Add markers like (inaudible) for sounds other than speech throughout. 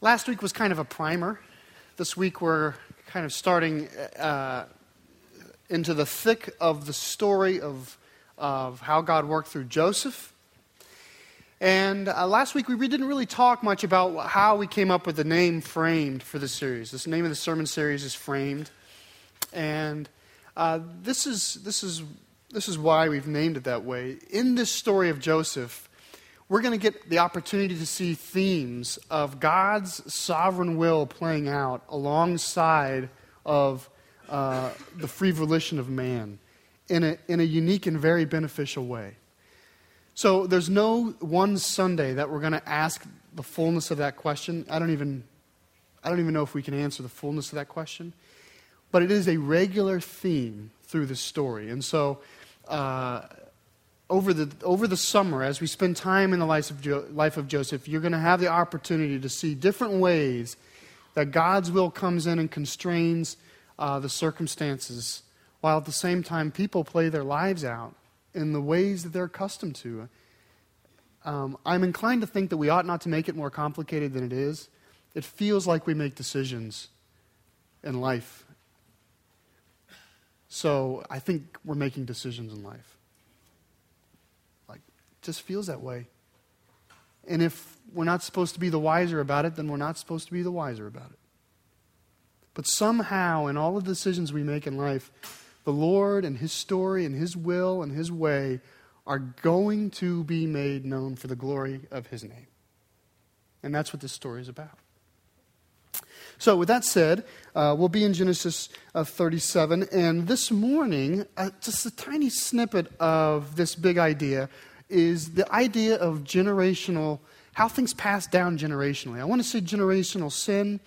Last week was kind of a primer. This week we're kind of starting uh, into the thick of the story of, of how God worked through Joseph. And uh, last week we didn't really talk much about how we came up with the name Framed for the series. This name of the sermon series is Framed. And uh, this, is, this, is, this is why we've named it that way. In this story of Joseph, we're going to get the opportunity to see themes of God's sovereign will playing out alongside of uh, the free volition of man in a, in a unique and very beneficial way. So there's no one Sunday that we're going to ask the fullness of that question. I don't even I don't even know if we can answer the fullness of that question. But it is a regular theme through the story. And so uh, over the, over the summer, as we spend time in the life of, jo- life of Joseph, you're going to have the opportunity to see different ways that God's will comes in and constrains uh, the circumstances, while at the same time people play their lives out in the ways that they're accustomed to. Um, I'm inclined to think that we ought not to make it more complicated than it is. It feels like we make decisions in life. So I think we're making decisions in life just feels that way. And if we're not supposed to be the wiser about it, then we're not supposed to be the wiser about it. But somehow, in all the decisions we make in life, the Lord and His story and His will and His way are going to be made known for the glory of His name. And that's what this story is about. So, with that said, uh, we'll be in Genesis uh, 37. And this morning, uh, just a tiny snippet of this big idea is the idea of generational, how things pass down generationally. I want to say generational sin,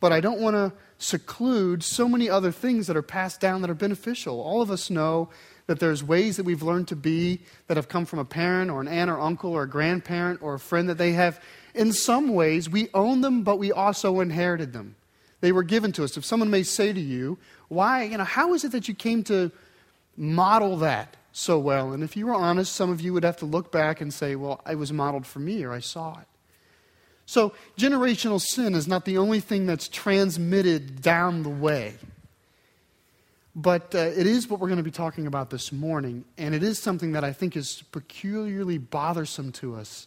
but I don't want to seclude so many other things that are passed down that are beneficial. All of us know that there's ways that we've learned to be that have come from a parent or an aunt or uncle or a grandparent or a friend that they have. In some ways, we own them, but we also inherited them. They were given to us. If someone may say to you, why, you know, how is it that you came to model that? So well. And if you were honest, some of you would have to look back and say, well, I was modeled for me or I saw it. So, generational sin is not the only thing that's transmitted down the way. But uh, it is what we're going to be talking about this morning, and it is something that I think is peculiarly bothersome to us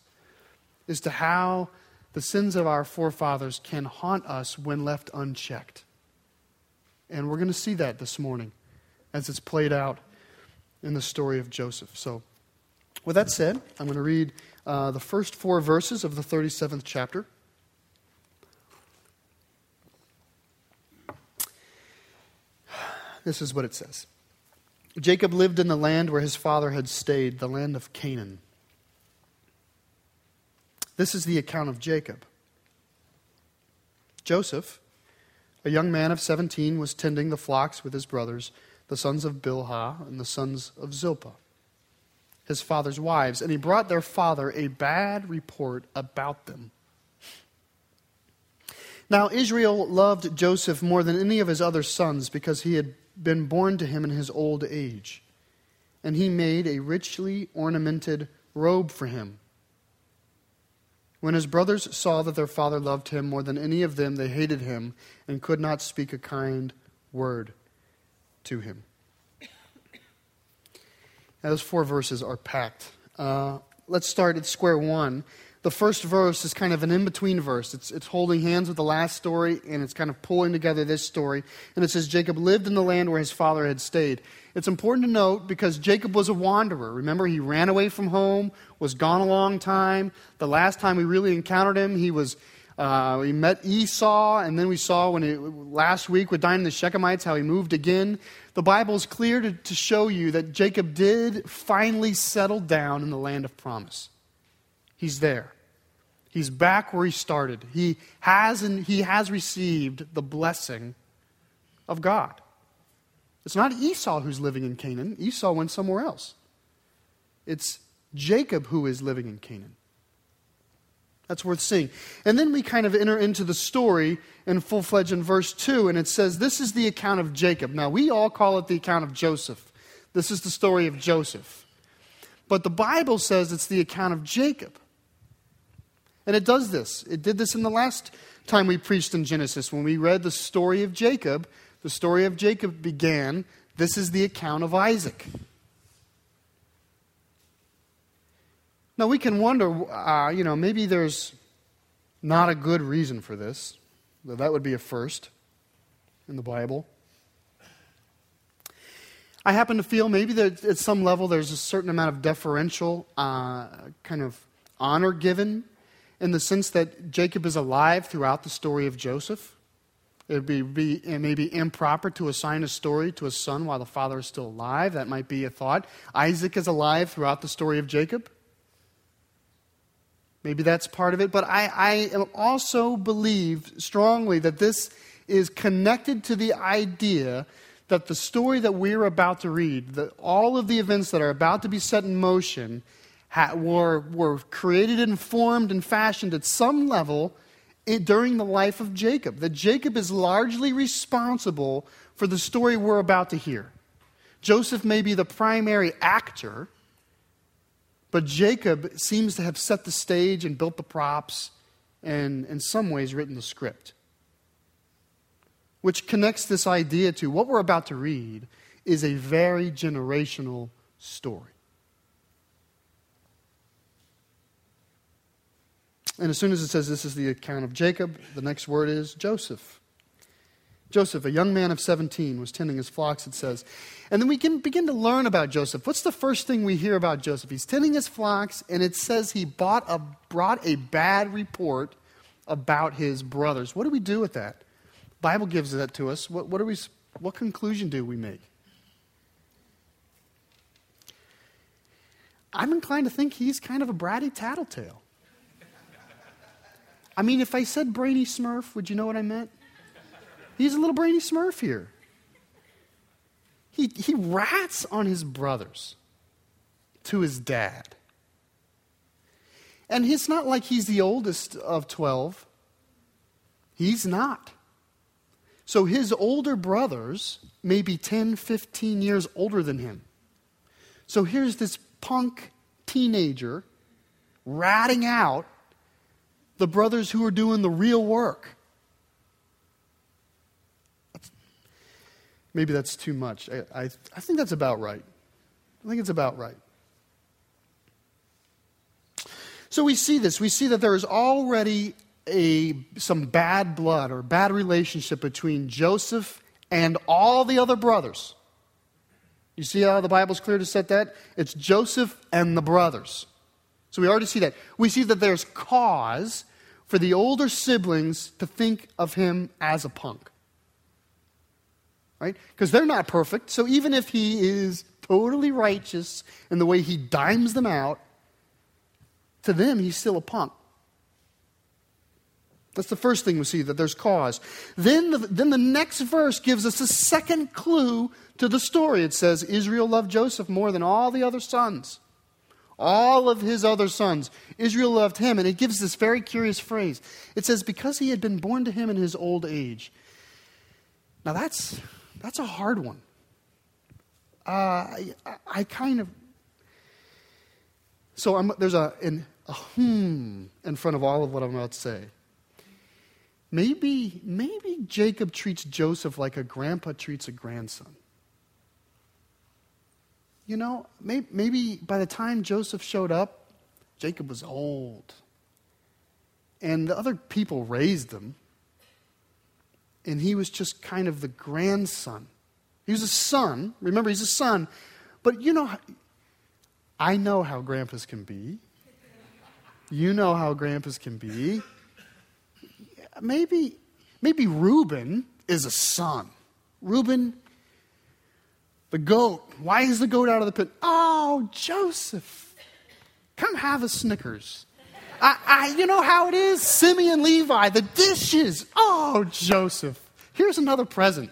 as to how the sins of our forefathers can haunt us when left unchecked. And we're going to see that this morning as it's played out in the story of Joseph. So, with that said, I'm going to read uh, the first four verses of the 37th chapter. This is what it says Jacob lived in the land where his father had stayed, the land of Canaan. This is the account of Jacob. Joseph, a young man of 17, was tending the flocks with his brothers the sons of Bilhah and the sons of Zilpah, his father's wives, and he brought their father a bad report about them. Now, Israel loved Joseph more than any of his other sons because he had been born to him in his old age. And he made a richly ornamented robe for him. When his brothers saw that their father loved him more than any of them, they hated him and could not speak a kind word to him. Now, those four verses are packed. Uh, let's start at square one. The first verse is kind of an in between verse. It's, it's holding hands with the last story, and it's kind of pulling together this story. And it says, Jacob lived in the land where his father had stayed. It's important to note because Jacob was a wanderer. Remember, he ran away from home, was gone a long time. The last time we really encountered him, he was uh, we met Esau, and then we saw when he, last week with Dinah the Shechemites how he moved again. The Bible is clear to, to show you that Jacob did finally settle down in the land of promise. He's there. He's back where he started. He has, and he has received the blessing of God. It's not Esau who's living in Canaan. Esau went somewhere else. It's Jacob who is living in Canaan. That's worth seeing. And then we kind of enter into the story in full fledged in verse 2, and it says, This is the account of Jacob. Now, we all call it the account of Joseph. This is the story of Joseph. But the Bible says it's the account of Jacob. And it does this. It did this in the last time we preached in Genesis when we read the story of Jacob. The story of Jacob began. This is the account of Isaac. Now we can wonder, uh, you know, maybe there's not a good reason for this. That would be a first in the Bible. I happen to feel maybe that at some level there's a certain amount of deferential uh, kind of honor given in the sense that Jacob is alive throughout the story of Joseph. It would be, be, it may be improper to assign a story to a son while the father is still alive. That might be a thought. Isaac is alive throughout the story of Jacob. Maybe that's part of it. But I, I also believe strongly that this is connected to the idea that the story that we're about to read, that all of the events that are about to be set in motion, were, were created and formed and fashioned at some level in, during the life of Jacob. That Jacob is largely responsible for the story we're about to hear. Joseph may be the primary actor, but Jacob seems to have set the stage and built the props and, in some ways, written the script which connects this idea to what we're about to read, is a very generational story. And as soon as it says this is the account of Jacob, the next word is Joseph. Joseph, a young man of 17, was tending his flocks, it says. And then we can begin to learn about Joseph. What's the first thing we hear about Joseph? He's tending his flocks, and it says he a, brought a bad report about his brothers. What do we do with that? Bible gives that to us. What, what, are we, what conclusion do we make? I'm inclined to think he's kind of a bratty tattletale. I mean, if I said brainy smurf, would you know what I meant? He's a little brainy smurf here. He, he rats on his brothers to his dad. And it's not like he's the oldest of 12. He's not. So his older brothers may be 10, 15 years older than him. So here's this punk teenager ratting out the brothers who are doing the real work. Maybe that's too much. I, I, I think that's about right. I think it's about right. So we see this. We see that there is already a, some bad blood or bad relationship between Joseph and all the other brothers. You see how the Bible's clear to set that? It's Joseph and the brothers. So we already see that. We see that there's cause for the older siblings to think of him as a punk. Right? Because they're not perfect. So even if he is totally righteous in the way he dimes them out, to them, he's still a punk. That's the first thing we see, that there's cause. Then the, then the next verse gives us a second clue to the story. It says, Israel loved Joseph more than all the other sons. All of his other sons. Israel loved him. And it gives this very curious phrase. It says, because he had been born to him in his old age. Now that's, that's a hard one. Uh, I, I, kind of. So I'm, there's a, an, a hmm in front of all of what I'm about to say. Maybe, maybe Jacob treats Joseph like a grandpa treats a grandson. You know, maybe, maybe by the time Joseph showed up, Jacob was old. And the other people raised him. And he was just kind of the grandson. He was a son. Remember, he's a son. But you know, I know how grandpas can be. You know how grandpas can be maybe, maybe Reuben is a son. Reuben, the goat. Why is the goat out of the pit? Oh, Joseph, come have a Snickers. I, I, you know how it is? Simeon, Levi, the dishes. Oh, Joseph, here's another present.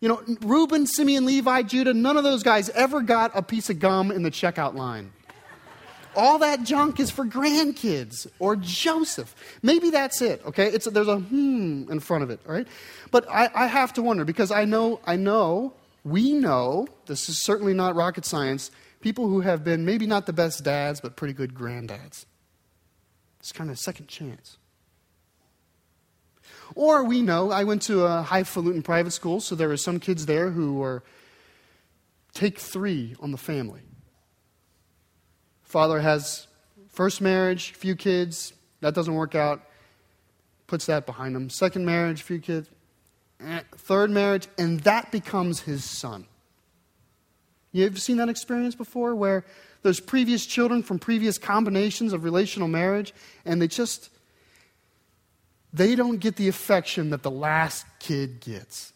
You know, Reuben, Simeon, Levi, Judah, none of those guys ever got a piece of gum in the checkout line. All that junk is for grandkids or Joseph. Maybe that's it, okay? It's, there's a hmm in front of it, all right? But I, I have to wonder because I know, I know, we know, this is certainly not rocket science, people who have been maybe not the best dads, but pretty good granddads. It's kind of a second chance. Or we know, I went to a highfalutin private school, so there were some kids there who were take three on the family. Father has first marriage, few kids, that doesn't work out, puts that behind him. Second marriage, few kids, eh, third marriage, and that becomes his son. You've seen that experience before where there's previous children from previous combinations of relational marriage and they just they don't get the affection that the last kid gets.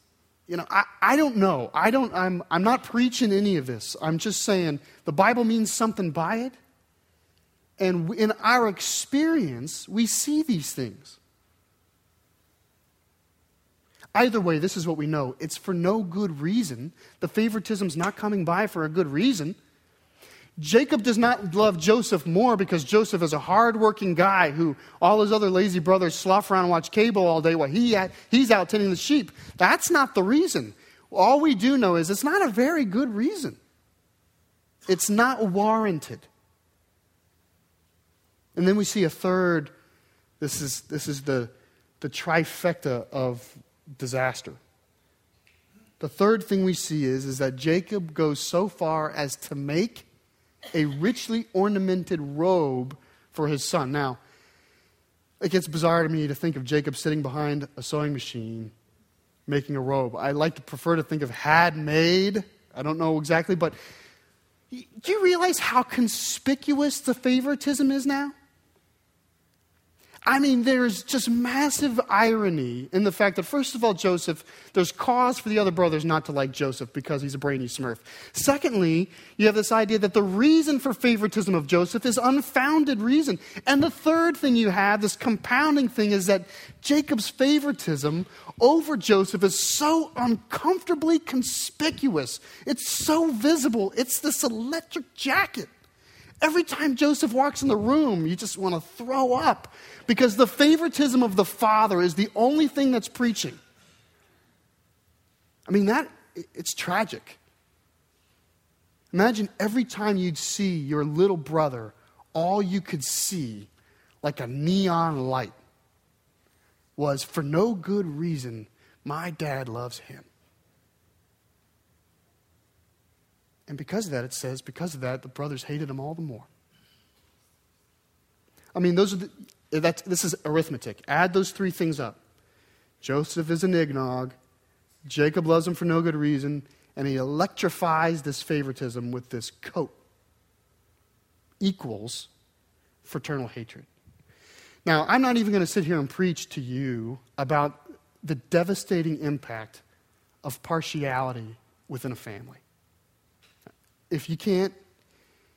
You know, I, I don't know. I don't, I'm, I'm not preaching any of this. I'm just saying the Bible means something by it. And in our experience, we see these things. Either way, this is what we know it's for no good reason. The favoritism's not coming by for a good reason. Jacob does not love Joseph more because Joseph is a hardworking guy who all his other lazy brothers slough around and watch cable all day while he, he's out tending the sheep. That's not the reason. All we do know is it's not a very good reason. It's not warranted. And then we see a third. This is, this is the, the trifecta of disaster. The third thing we see is, is that Jacob goes so far as to make a richly ornamented robe for his son. Now, it gets bizarre to me to think of Jacob sitting behind a sewing machine making a robe. I like to prefer to think of had made. I don't know exactly, but do you realize how conspicuous the favoritism is now? I mean, there's just massive irony in the fact that, first of all, Joseph, there's cause for the other brothers not to like Joseph because he's a brainy smurf. Secondly, you have this idea that the reason for favoritism of Joseph is unfounded reason. And the third thing you have, this compounding thing, is that Jacob's favoritism over Joseph is so uncomfortably conspicuous. It's so visible. It's this electric jacket. Every time Joseph walks in the room, you just want to throw up because the favoritism of the father is the only thing that's preaching. I mean, that, it's tragic. Imagine every time you'd see your little brother, all you could see, like a neon light, was for no good reason, my dad loves him. And because of that, it says, because of that, the brothers hated him all the more. I mean, those are the, that, this is arithmetic. Add those three things up. Joseph is an eggnog. Jacob loves him for no good reason. And he electrifies this favoritism with this coat. Equals fraternal hatred. Now, I'm not even going to sit here and preach to you about the devastating impact of partiality within a family if you can't,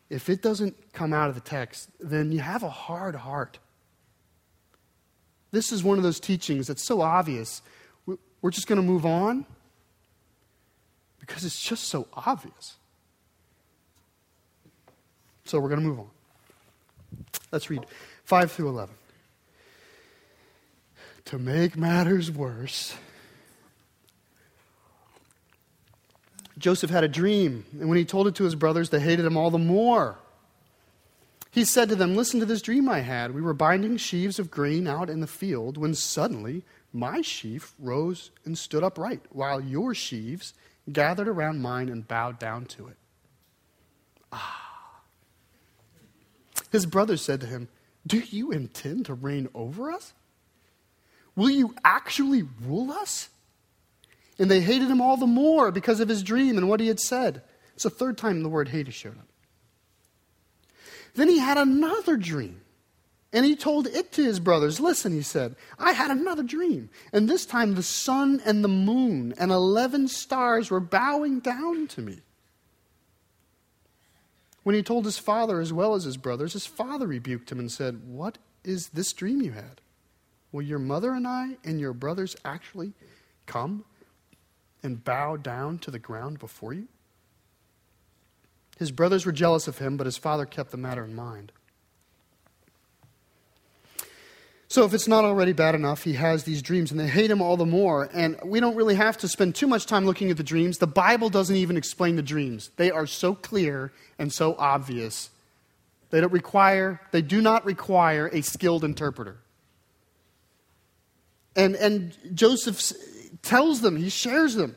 if it doesn't come out of the text, then you have a hard heart. This is one of those teachings that's so obvious. We're just going to move on because it's just so obvious. So we're going to move on. Let's read 5 through 11. To make matters worse, Joseph had a dream, and when he told it to his brothers, they hated him all the more. He said to them, Listen to this dream I had. We were binding sheaves of grain out in the field when suddenly my sheaf rose and stood upright, while your sheaves gathered around mine and bowed down to it. Ah. His brothers said to him, Do you intend to reign over us? Will you actually rule us? And they hated him all the more because of his dream and what he had said. It's the third time the word hate showed up. Then he had another dream. And he told it to his brothers. Listen, he said, I had another dream. And this time the sun and the moon and 11 stars were bowing down to me. When he told his father as well as his brothers, his father rebuked him and said, What is this dream you had? Will your mother and I and your brothers actually come and bow down to the ground before you? His brothers were jealous of him, but his father kept the matter in mind. So, if it's not already bad enough, he has these dreams and they hate him all the more. And we don't really have to spend too much time looking at the dreams. The Bible doesn't even explain the dreams, they are so clear and so obvious. They don't require, they do not require a skilled interpreter. And, and Joseph tells them, he shares them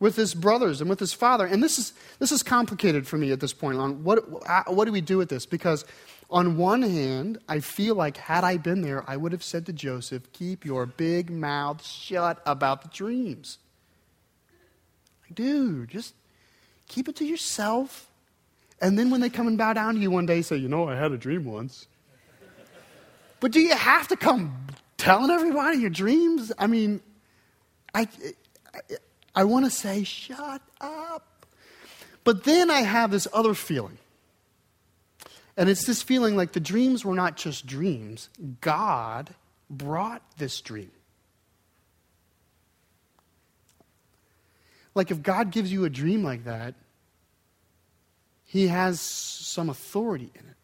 with his brothers and with his father. And this is, this is complicated for me at this point. On what, uh, what do we do with this? Because on one hand, I feel like had I been there, I would have said to Joseph, Keep your big mouth shut about the dreams. Dude, just keep it to yourself. And then when they come and bow down to you one day, say, You know, I had a dream once. But do you have to come telling everybody your dreams? I mean, I, I, I want to say, shut up. But then I have this other feeling. And it's this feeling like the dreams were not just dreams, God brought this dream. Like if God gives you a dream like that, He has some authority in it.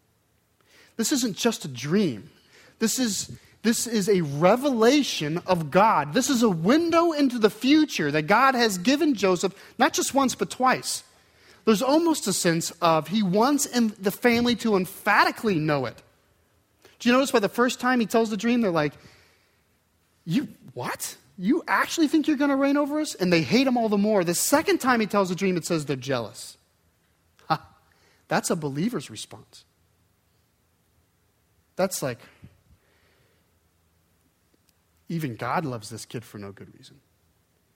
This isn't just a dream. This is this is a revelation of God. This is a window into the future that God has given Joseph, not just once, but twice. There's almost a sense of he wants the family to emphatically know it. Do you notice by the first time he tells the dream, they're like, You, what? You actually think you're going to reign over us? And they hate him all the more. The second time he tells the dream, it says they're jealous. Ha, that's a believer's response. That's like, even God loves this kid for no good reason.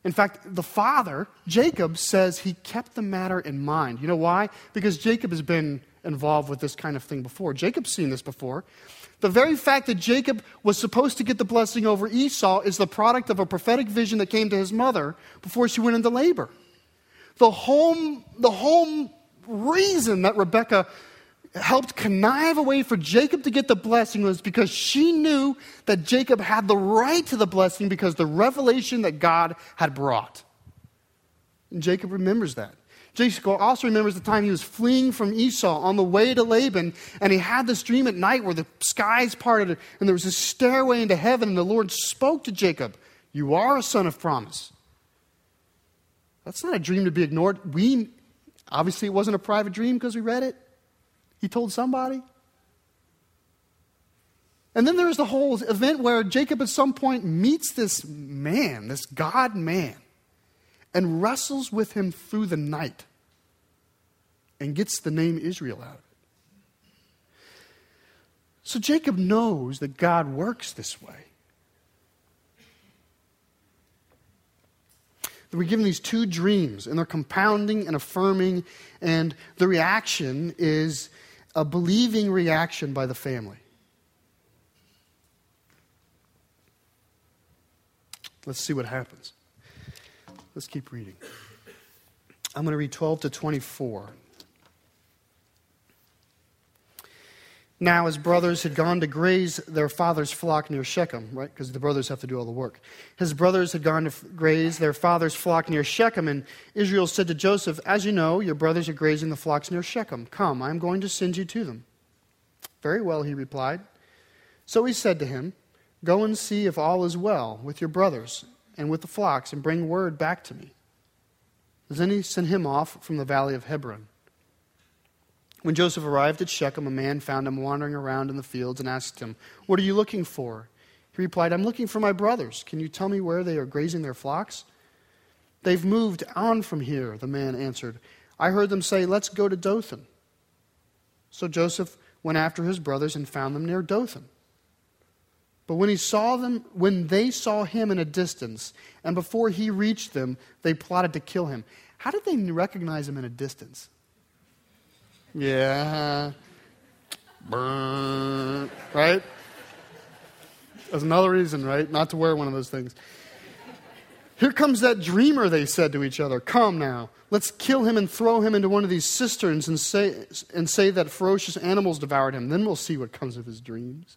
In fact, the father, Jacob, says he kept the matter in mind. You know why? Because Jacob has been involved with this kind of thing before. Jacob's seen this before. The very fact that Jacob was supposed to get the blessing over Esau is the product of a prophetic vision that came to his mother before she went into labor. The home, the whole reason that Rebekah helped connive a way for Jacob to get the blessing was because she knew that Jacob had the right to the blessing because the revelation that God had brought. And Jacob remembers that. Jacob also remembers the time he was fleeing from Esau on the way to Laban, and he had this dream at night where the skies parted and there was a stairway into heaven, and the Lord spoke to Jacob, You are a son of promise. That's not a dream to be ignored. We obviously it wasn't a private dream because we read it. He told somebody. And then there's the whole event where Jacob at some point meets this man, this God man, and wrestles with him through the night and gets the name Israel out of it. So Jacob knows that God works this way. We're given these two dreams, and they're compounding and affirming, and the reaction is a believing reaction by the family. Let's see what happens. Let's keep reading. I'm going to read 12 to 24. Now, his brothers had gone to graze their father's flock near Shechem, right? Because the brothers have to do all the work. His brothers had gone to graze their father's flock near Shechem, and Israel said to Joseph, As you know, your brothers are grazing the flocks near Shechem. Come, I am going to send you to them. Very well, he replied. So he said to him, Go and see if all is well with your brothers and with the flocks, and bring word back to me. Then he sent him off from the valley of Hebron. When Joseph arrived at Shechem, a man found him wandering around in the fields and asked him, What are you looking for? He replied, I'm looking for my brothers. Can you tell me where they are grazing their flocks? They've moved on from here, the man answered. I heard them say, Let's go to Dothan. So Joseph went after his brothers and found them near Dothan. But when he saw them, when they saw him in a distance, and before he reached them, they plotted to kill him. How did they recognize him in a distance? Yeah. Burn. Right? That's another reason, right? Not to wear one of those things. Here comes that dreamer, they said to each other. Come now, let's kill him and throw him into one of these cisterns and say, and say that ferocious animals devoured him. Then we'll see what comes of his dreams.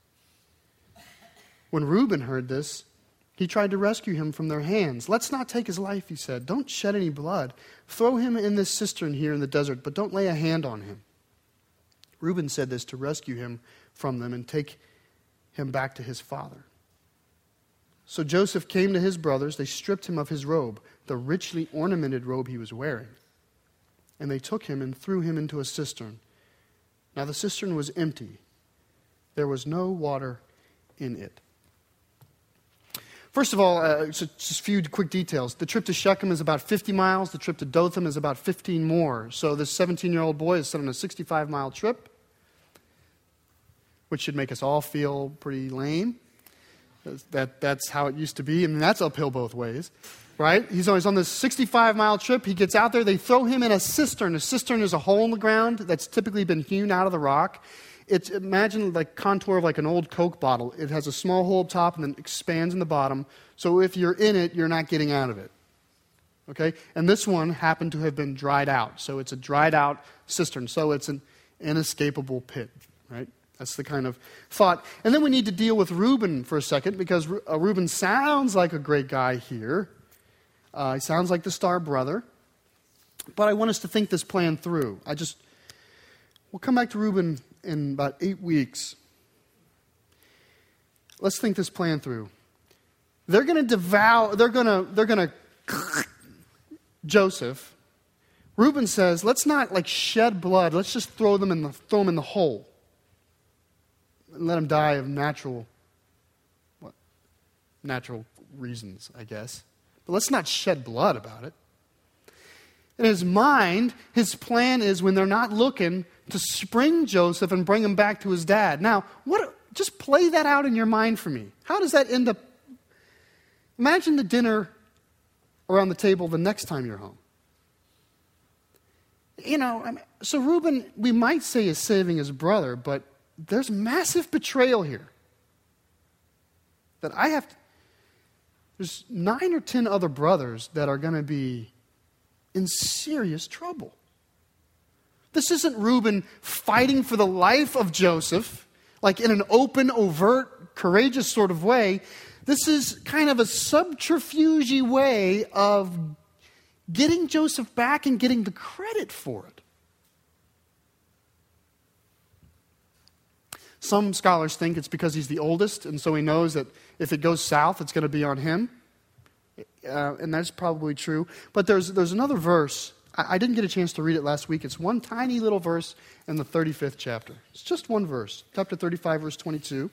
When Reuben heard this, he tried to rescue him from their hands. Let's not take his life, he said. Don't shed any blood. Throw him in this cistern here in the desert, but don't lay a hand on him. Reuben said this to rescue him from them and take him back to his father. So Joseph came to his brothers. They stripped him of his robe, the richly ornamented robe he was wearing. And they took him and threw him into a cistern. Now the cistern was empty, there was no water in it. First of all, uh, just a few quick details. The trip to Shechem is about 50 miles. The trip to Dothan is about 15 more. So this 17 year old boy is set on a 65 mile trip, which should make us all feel pretty lame. That, that's how it used to be. I mean, that's uphill both ways, right? He's always on this 65 mile trip. He gets out there. They throw him in a cistern. A cistern is a hole in the ground that's typically been hewn out of the rock. It's, imagine the contour of like an old Coke bottle. It has a small hole up top and then expands in the bottom. So if you're in it, you're not getting out of it. Okay? And this one happened to have been dried out. So it's a dried out cistern. So it's an inescapable pit, right? That's the kind of thought. And then we need to deal with Reuben for a second because uh, Reuben sounds like a great guy here. Uh, he sounds like the star brother. But I want us to think this plan through. I just, we'll come back to Reuben in about eight weeks. Let's think this plan through. They're going to devour, they're going to, they're going to, (clears throat) Joseph. Reuben says, let's not like shed blood. Let's just throw them in the, throw them in the hole and let them die of natural, what, natural reasons, I guess. But let's not shed blood about it. In his mind, his plan is when they're not looking to spring Joseph and bring him back to his dad. Now, what, just play that out in your mind for me. How does that end up? Imagine the dinner around the table the next time you're home. You know, so Reuben, we might say is saving his brother, but there's massive betrayal here. That I have to, there's nine or ten other brothers that are going to be in serious trouble. This isn't Reuben fighting for the life of Joseph, like in an open, overt, courageous sort of way. This is kind of a subterfuge way of getting Joseph back and getting the credit for it. Some scholars think it's because he's the oldest, and so he knows that if it goes south, it's going to be on him. Uh, and that's probably true. But there's, there's another verse. I, I didn't get a chance to read it last week. It's one tiny little verse in the 35th chapter. It's just one verse, chapter 35, verse 22.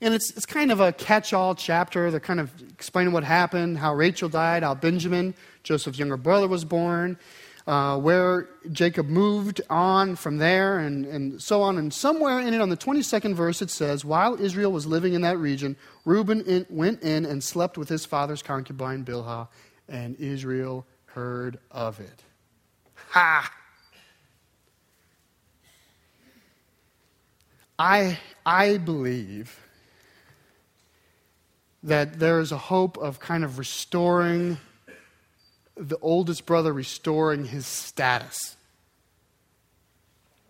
And it's, it's kind of a catch all chapter. They're kind of explaining what happened, how Rachel died, how Benjamin, Joseph's younger brother, was born uh, where Jacob moved on from there, and, and so on. And somewhere in it, on the 22nd verse, it says, While Israel was living in that region, Reuben in, went in and slept with his father's concubine Bilhah, and Israel heard of it. Ha! I, I believe that there is a hope of kind of restoring the oldest brother restoring his status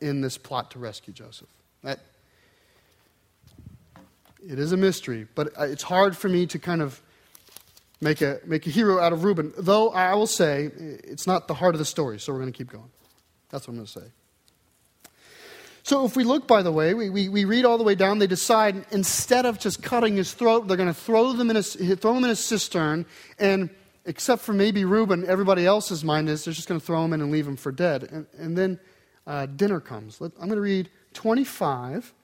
in this plot to rescue Joseph. That, it is a mystery, but uh, it's hard for me to kind of make a, make a hero out of Reuben, though I will say it's not the heart of the story, so we're going to keep going. That's what I'm going to say. So if we look, by the way, we, we, we, read all the way down, they decide instead of just cutting his throat, they're going to throw, them in a, throw him in a cistern and except for maybe Reuben, everybody else's mind is they're just going to throw him in and leave him for dead. And, and then uh, dinner comes. Let, I'm going to read 25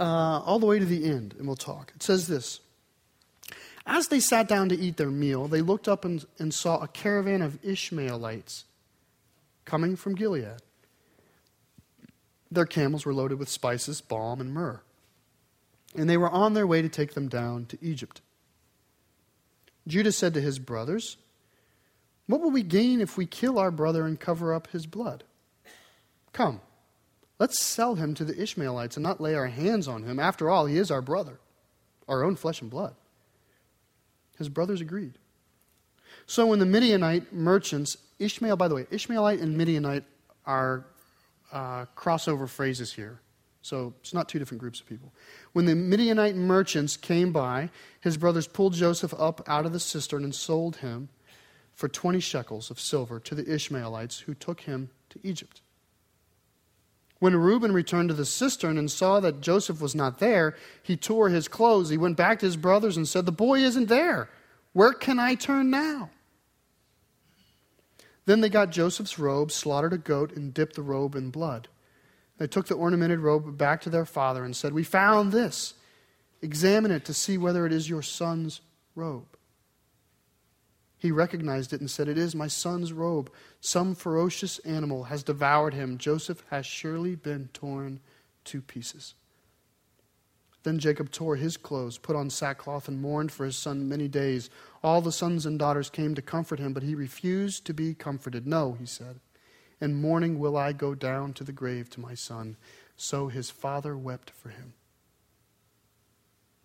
uh, all the way to the end, and we'll talk. It says this As they sat down to eat their meal, they looked up and, and saw a caravan of Ishmaelites coming from Gilead. Their camels were loaded with spices, balm, and myrrh. And they were on their way to take them down to Egypt. Judah said to his brothers, What will we gain if we kill our brother and cover up his blood? Come, let's sell him to the Ishmaelites and not lay our hands on him. After all, he is our brother, our own flesh and blood. His brothers agreed. So when the Midianite merchants, Ishmael, by the way, Ishmaelite and Midianite are uh, crossover phrases here. So it's not two different groups of people. When the Midianite merchants came by, his brothers pulled Joseph up out of the cistern and sold him for 20 shekels of silver to the Ishmaelites who took him to Egypt. When Reuben returned to the cistern and saw that Joseph was not there, he tore his clothes. He went back to his brothers and said, The boy isn't there. Where can I turn now? Then they got Joseph's robe, slaughtered a goat, and dipped the robe in blood. They took the ornamented robe back to their father and said, We found this. Examine it to see whether it is your son's robe. He recognized it and said, It is my son's robe. Some ferocious animal has devoured him. Joseph has surely been torn to pieces. Then Jacob tore his clothes, put on sackcloth, and mourned for his son many days. All the sons and daughters came to comfort him, but he refused to be comforted. No, he said, in mourning will I go down to the grave to my son. So his father wept for him.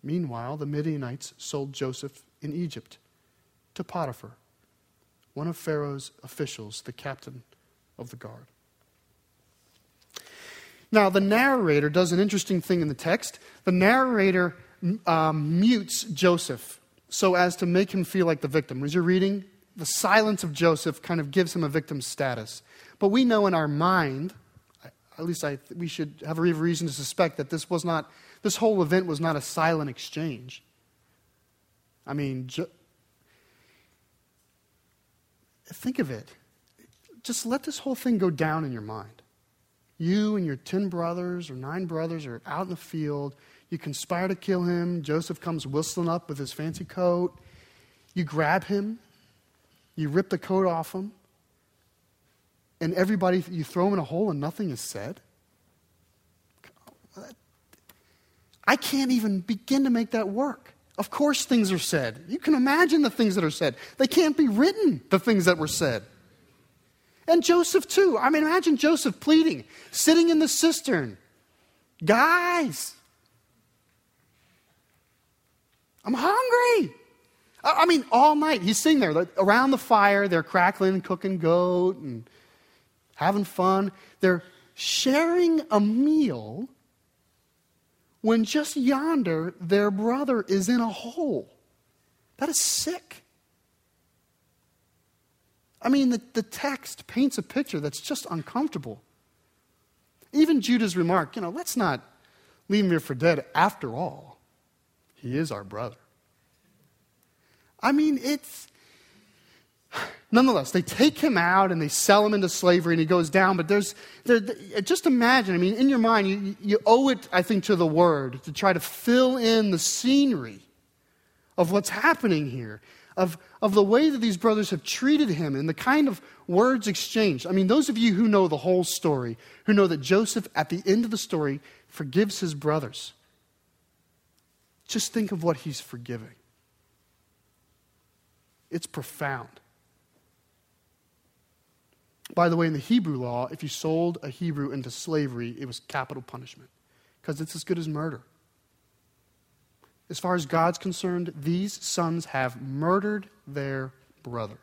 Meanwhile, the Midianites sold Joseph in Egypt to Potiphar, one of Pharaoh's officials, the captain of the guard. Now, the narrator does an interesting thing in the text. The narrator um, mutes Joseph so as to make him feel like the victim. As you're reading, the silence of Joseph kind of gives him a victim status. But we know in our mind, at least I, we should have a reason to suspect that this was not, this whole event was not a silent exchange. I mean, jo- think of it. Just let this whole thing go down in your mind. You and your ten brothers or nine brothers are out in the field. You conspire to kill him. Joseph comes whistling up with his fancy coat. You grab him. You rip the coat off them, And everybody, you throw them in a hole and nothing is said. I can't even begin to make that work. Of course, things are said. You can imagine the things that are said. They can't be written, the things that were said. And Joseph, too. I mean, imagine Joseph pleading, sitting in the cistern. Guys, I'm hungry. I mean, all night. He's sitting there around the fire. They're crackling, cooking goat, and having fun. They're sharing a meal when just yonder their brother is in a hole. That is sick. I mean, the, the text paints a picture that's just uncomfortable. Even Judah's remark, you know, let's not leave him here for dead. After all, he is our brother. I mean, it's. Nonetheless, they take him out and they sell him into slavery and he goes down. But there's, there, just imagine, I mean, in your mind, you, you owe it, I think, to the word to try to fill in the scenery of what's happening here of, of the way that these brothers have treated him and the kind of words exchanged. I mean, those of you who know the whole story, who know that Joseph, at the end of the story, forgives his brothers, just think of what he's forgiving. It's profound. By the way, in the Hebrew law, if you sold a Hebrew into slavery, it was capital punishment because it's as good as murder. As far as God's concerned, these sons have murdered their brother.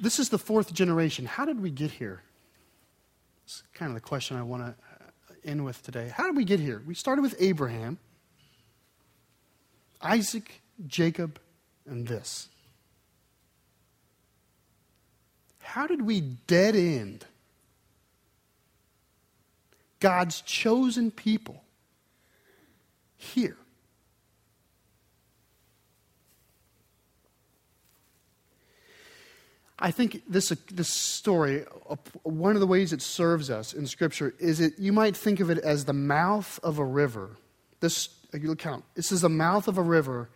This is the fourth generation. How did we get here? It's kind of the question I want to end with today. How did we get here? We started with Abraham, Isaac, Jacob, and this. How did we dead end God's chosen people here. I think this, this story, one of the ways it serves us in Scripture is that you might think of it as the mouth of a river. This, you'll count, this is the mouth of a river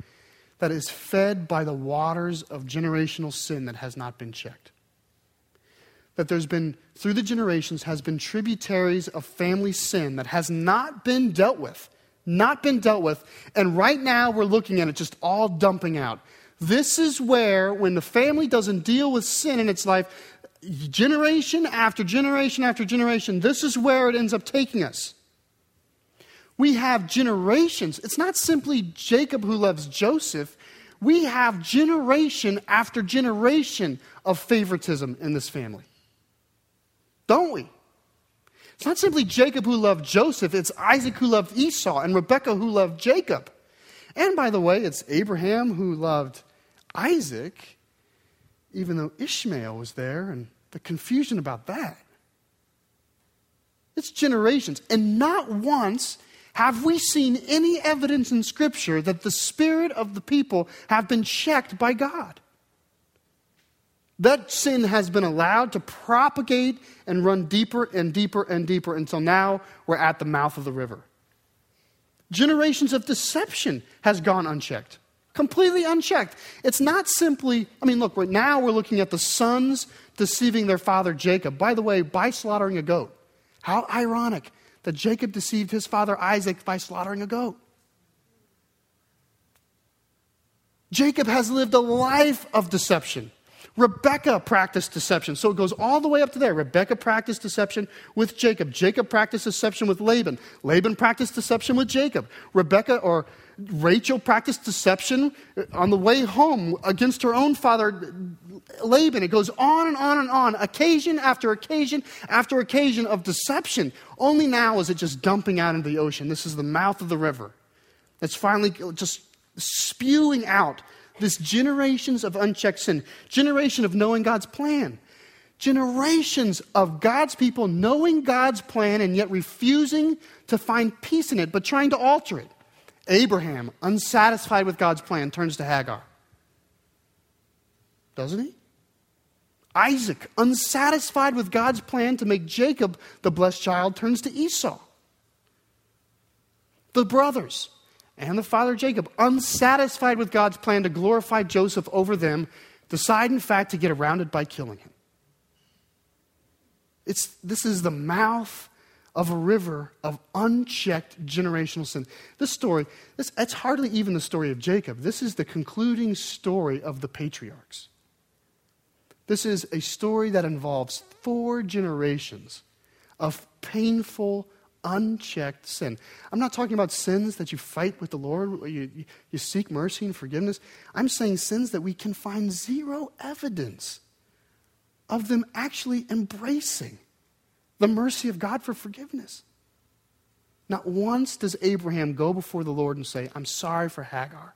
that is fed by the waters of generational sin that has not been checked that there's been, through the generations, has been tributaries of family sin that has not been dealt with. Not been dealt with. And right now we're looking at it just all dumping out. This is where, when the family doesn't deal with sin in its life, generation after generation after generation, this is where it ends up taking us. We have generations. It's not simply Jacob who loves Joseph. We have generation after generation of favoritism in this family don't we? It's not simply Jacob who loved Joseph, it's Isaac who loved Esau and Rebekah who loved Jacob. And by the way, it's Abraham who loved Isaac, even though Ishmael was there, and the confusion about that. It's generations. And not once Have we seen any evidence in Scripture that the spirit of the people have been checked by God? That sin has been allowed to propagate and run deeper and deeper and deeper until now we're at the mouth of the river. Generations of deception has gone unchecked, completely unchecked. It's not simply, I mean, look, right now we're looking at the sons deceiving their father Jacob. By the way, by slaughtering a goat. How ironic that Jacob deceived his father Isaac by slaughtering a goat. Jacob has lived a life of deception. Rebecca practiced deception. So it goes all the way up to there. Rebecca practiced deception with Jacob. Jacob practiced deception with Laban. Laban practiced deception with Jacob. Rebecca or Rachel practiced deception on the way home against her own father, Laban. It goes on and on and on, occasion after occasion after occasion of deception. Only now is it just dumping out into the ocean. This is the mouth of the river. It's finally just spewing out this generations of unchecked sin, generation of knowing God's plan, generations of God's people knowing God's plan and yet refusing to find peace in it, but trying to alter it. Abraham, unsatisfied with God's plan, turns to Hagar. Doesn't he? Isaac, unsatisfied with God's plan to make Jacob the blessed child, turns to Esau. The brothers, and the father Jacob, unsatisfied with God's plan to glorify Joseph over them, decide, in fact, to get around it by killing him. It's, this is the mouth of a river of unchecked generational sin. This story, this, it's hardly even the story of Jacob. This is the concluding story of the patriarchs. This is a story that involves four generations of painful, unchecked sin. I'm not talking about sins that you fight with the Lord, you, you seek mercy and forgiveness. I'm saying sins that we can find zero evidence of them actually embracing the mercy of God for forgiveness. Not once does Abraham go before the Lord and say, I'm sorry for Hagar.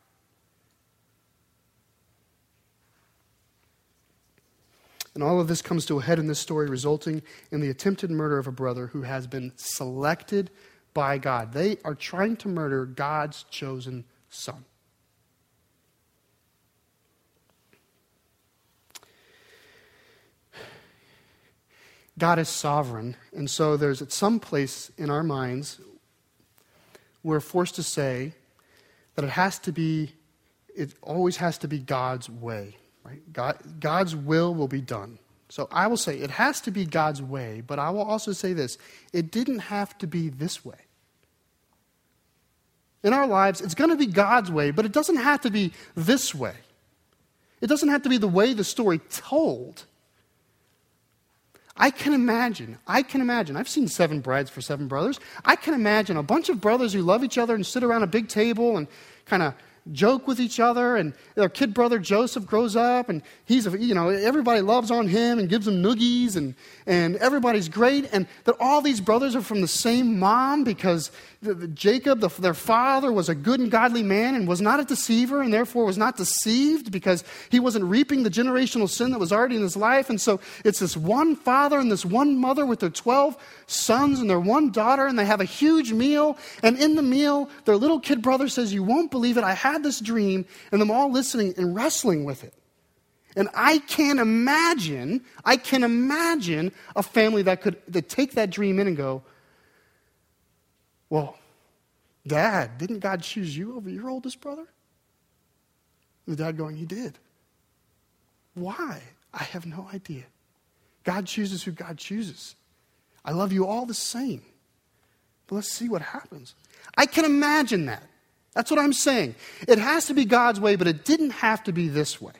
And all of this comes to a head in this story, resulting in the attempted murder of a brother who has been selected by God. They are trying to murder God's chosen son. God is sovereign, and so there's at some place in our minds we're forced to say that it has to be, it always has to be God's way. Right? God, God's will will be done. So I will say it has to be God's way, but I will also say this it didn't have to be this way. In our lives, it's going to be God's way, but it doesn't have to be this way. It doesn't have to be the way the story told. I can imagine, I can imagine, I've seen Seven Brides for Seven Brothers. I can imagine a bunch of brothers who love each other and sit around a big table and kind of joke with each other, and their kid brother Joseph grows up, and he's, a, you know, everybody loves on him and gives him noogies, and, and everybody's great, and that all these brothers are from the same mom because the, the Jacob, the, their father, was a good and godly man and was not a deceiver and therefore was not deceived because he wasn't reaping the generational sin that was already in his life. And so it's this one father and this one mother with their 12 sons and their one daughter, and they have a huge meal. And in the meal, their little kid brother says, You won't believe it. I had this dream, and them all listening and wrestling with it. And I can't imagine, I can imagine a family that could that take that dream in and go, well, Dad, didn't God choose you over your oldest brother? the dad going, He did. Why? I have no idea. God chooses who God chooses. I love you all the same. But let's see what happens. I can imagine that. That's what I'm saying. It has to be God's way, but it didn't have to be this way.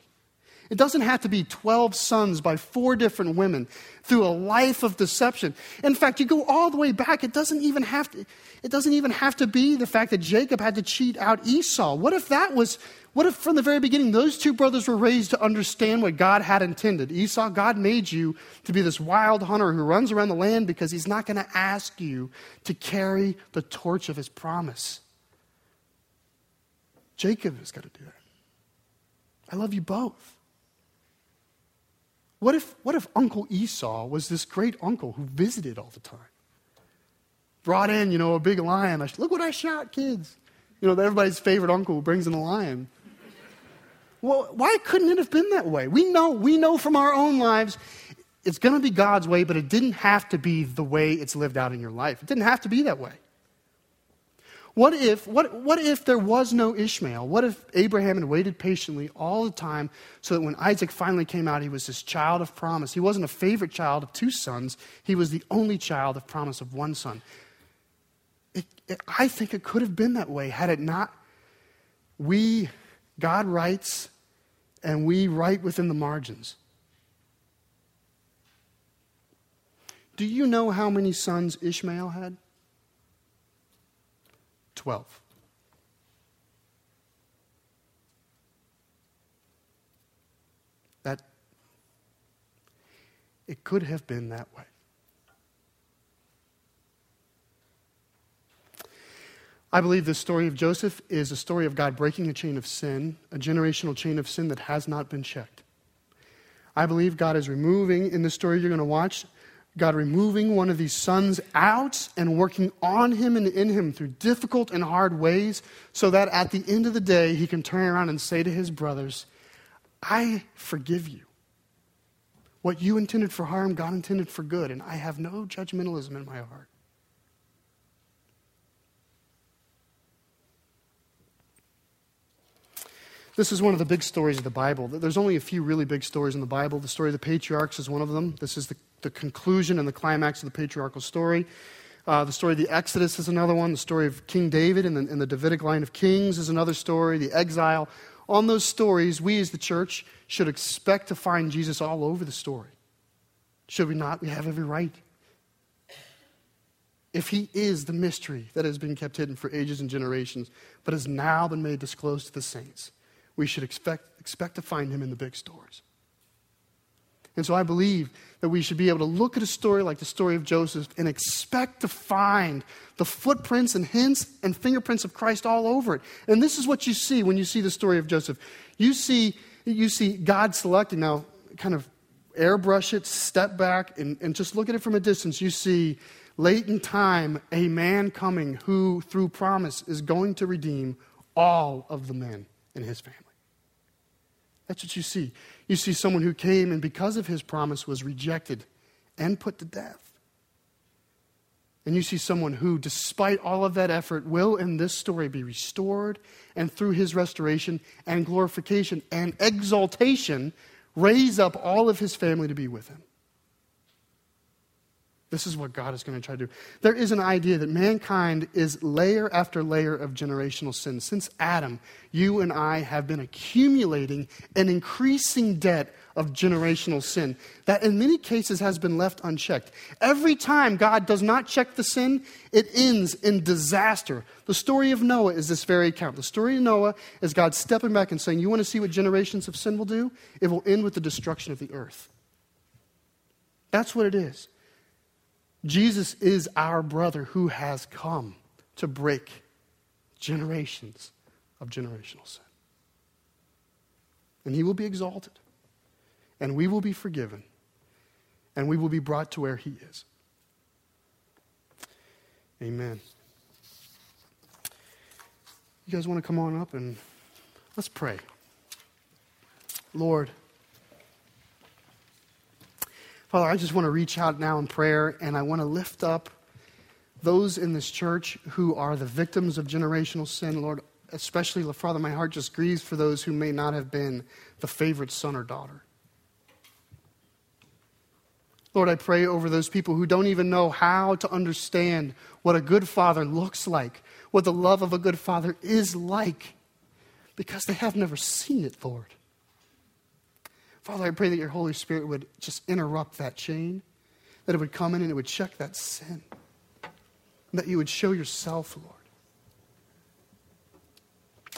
It doesn't have to be 12 sons by four different women through a life of deception. In fact, you go all the way back, it doesn't even have to, it doesn't even have to be the fact that Jacob had to cheat out Esau. What if that was, what if from the very beginning those two brothers were raised to understand what God had intended? Esau, God made you to be this wild hunter who runs around the land because he's not going to ask you to carry the torch of his promise. Jacob has got to do that. I love you both. What if, what if Uncle Esau was this great uncle who visited all the time? brought in, you know, a big lion. I, Look what I shot, kids. You know, everybody's favorite uncle who brings in a lion. Well, why couldn't it have been that way? We know, we know from our own lives it's going to be God's way, but it didn't have to be the way it's lived out in your life. It didn't have to be that way. What if, what, what if there was no Ishmael? What if Abraham had waited patiently all the time so that when Isaac finally came out, he was this child of promise? He wasn't a favorite child of two sons, he was the only child of promise of one son. It, it, I think it could have been that way had it not. We, God writes, and we write within the margins. Do you know how many sons Ishmael had? 12. That it could have been that way. I believe the story of Joseph is a story of God breaking a chain of sin, a generational chain of sin that has not been checked. I believe God is removing, in the story you're going to watch, God removing one of these sons out and working on him and in him through difficult and hard ways so that at the end of the day he can turn around and say to his brothers, I forgive you. What you intended for harm, God intended for good, and I have no judgmentalism in my heart. This is one of the big stories of the Bible. There's only a few really big stories in the Bible. The story of the patriarchs is one of them. This is the, the conclusion and the climax of the patriarchal story. Uh, the story of the Exodus is another one. The story of King David and the, and the Davidic line of kings is another story. The exile. On those stories, we as the church should expect to find Jesus all over the story. Should we not? We have every right. If he is the mystery that has been kept hidden for ages and generations, but has now been made disclosed to the saints we should expect, expect to find him in the big stories. And so I believe that we should be able to look at a story like the story of Joseph and expect to find the footprints and hints and fingerprints of Christ all over it. And this is what you see when you see the story of Joseph. You see, you see God selecting, now kind of airbrush it, step back, and, and just look at it from a distance. You see late in time a man coming who, through promise, is going to redeem all of the men in his family. That's what you see. You see someone who came and because of his promise was rejected and put to death. And you see someone who, despite all of that effort, will in this story be restored, and through his restoration and glorification and exaltation, raise up all of his family to be with him. This is what God is going to try to do. There is an idea that mankind is layer after layer of generational sin. Since Adam, you and I have been accumulating an increasing debt of generational sin that in many cases has been left unchecked. Every time God does not check the sin, it ends in disaster. The story of Noah is this very account. The story of Noah is God stepping back and saying, You want to see what generations of sin will do? It will end with the destruction of the earth. That's what it is. Jesus is our brother who has come to break generations of generational sin. And he will be exalted, and we will be forgiven, and we will be brought to where he is. Amen. You guys want to come on up and let's pray. Lord, Father, I just want to reach out now in prayer and I want to lift up those in this church who are the victims of generational sin. Lord, especially, Father, my heart just grieves for those who may not have been the favorite son or daughter. Lord, I pray over those people who don't even know how to understand what a good father looks like, what the love of a good father is like, because they have never seen it, Lord. Father, I pray that your Holy Spirit would just interrupt that chain, that it would come in and it would check that sin, that you would show yourself, Lord.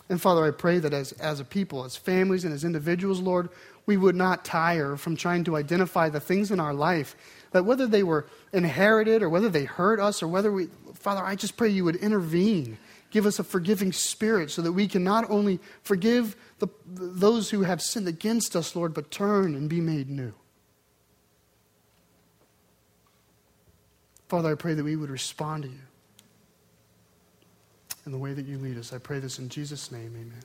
And Father, I pray that as, as a people, as families, and as individuals, Lord, we would not tire from trying to identify the things in our life that whether they were inherited or whether they hurt us or whether we, Father, I just pray you would intervene. Give us a forgiving spirit so that we can not only forgive the, those who have sinned against us, Lord, but turn and be made new. Father, I pray that we would respond to you in the way that you lead us. I pray this in Jesus' name. Amen.